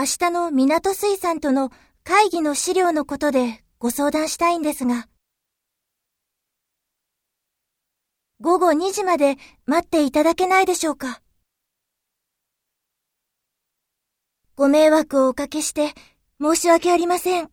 明日の港水産との会議の資料のことでご相談したいんですが。午後2時まで待っていただけないでしょうか。ご迷惑をおかけして申し訳ありません。